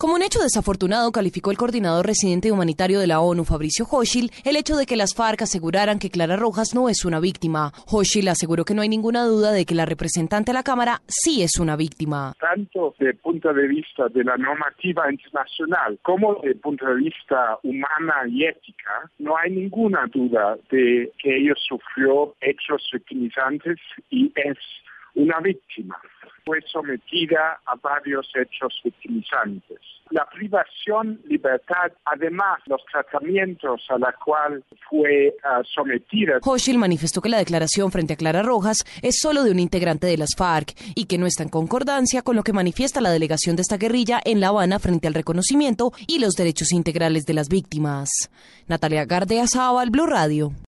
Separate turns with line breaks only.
Como un hecho desafortunado, calificó el coordinador residente humanitario de la ONU, Fabricio Hochil, el hecho de que las FARC aseguraran que Clara Rojas no es una víctima. Hochil aseguró que no hay ninguna duda de que la representante de la Cámara sí es una víctima.
Tanto desde el punto de vista de la normativa internacional como desde el punto de vista humana y ética, no hay ninguna duda de que ella sufrió hechos victimizantes y es una víctima. Fue sometida a varios hechos victimizantes. La privación libertad, además los tratamientos a la cual fue uh, sometida.
Hochil manifestó que la declaración frente a Clara Rojas es solo de un integrante de las FARC y que no está en concordancia con lo que manifiesta la delegación de esta guerrilla en La Habana frente al reconocimiento y los derechos integrales de las víctimas. Natalia Gardea Sábal, Blue Radio.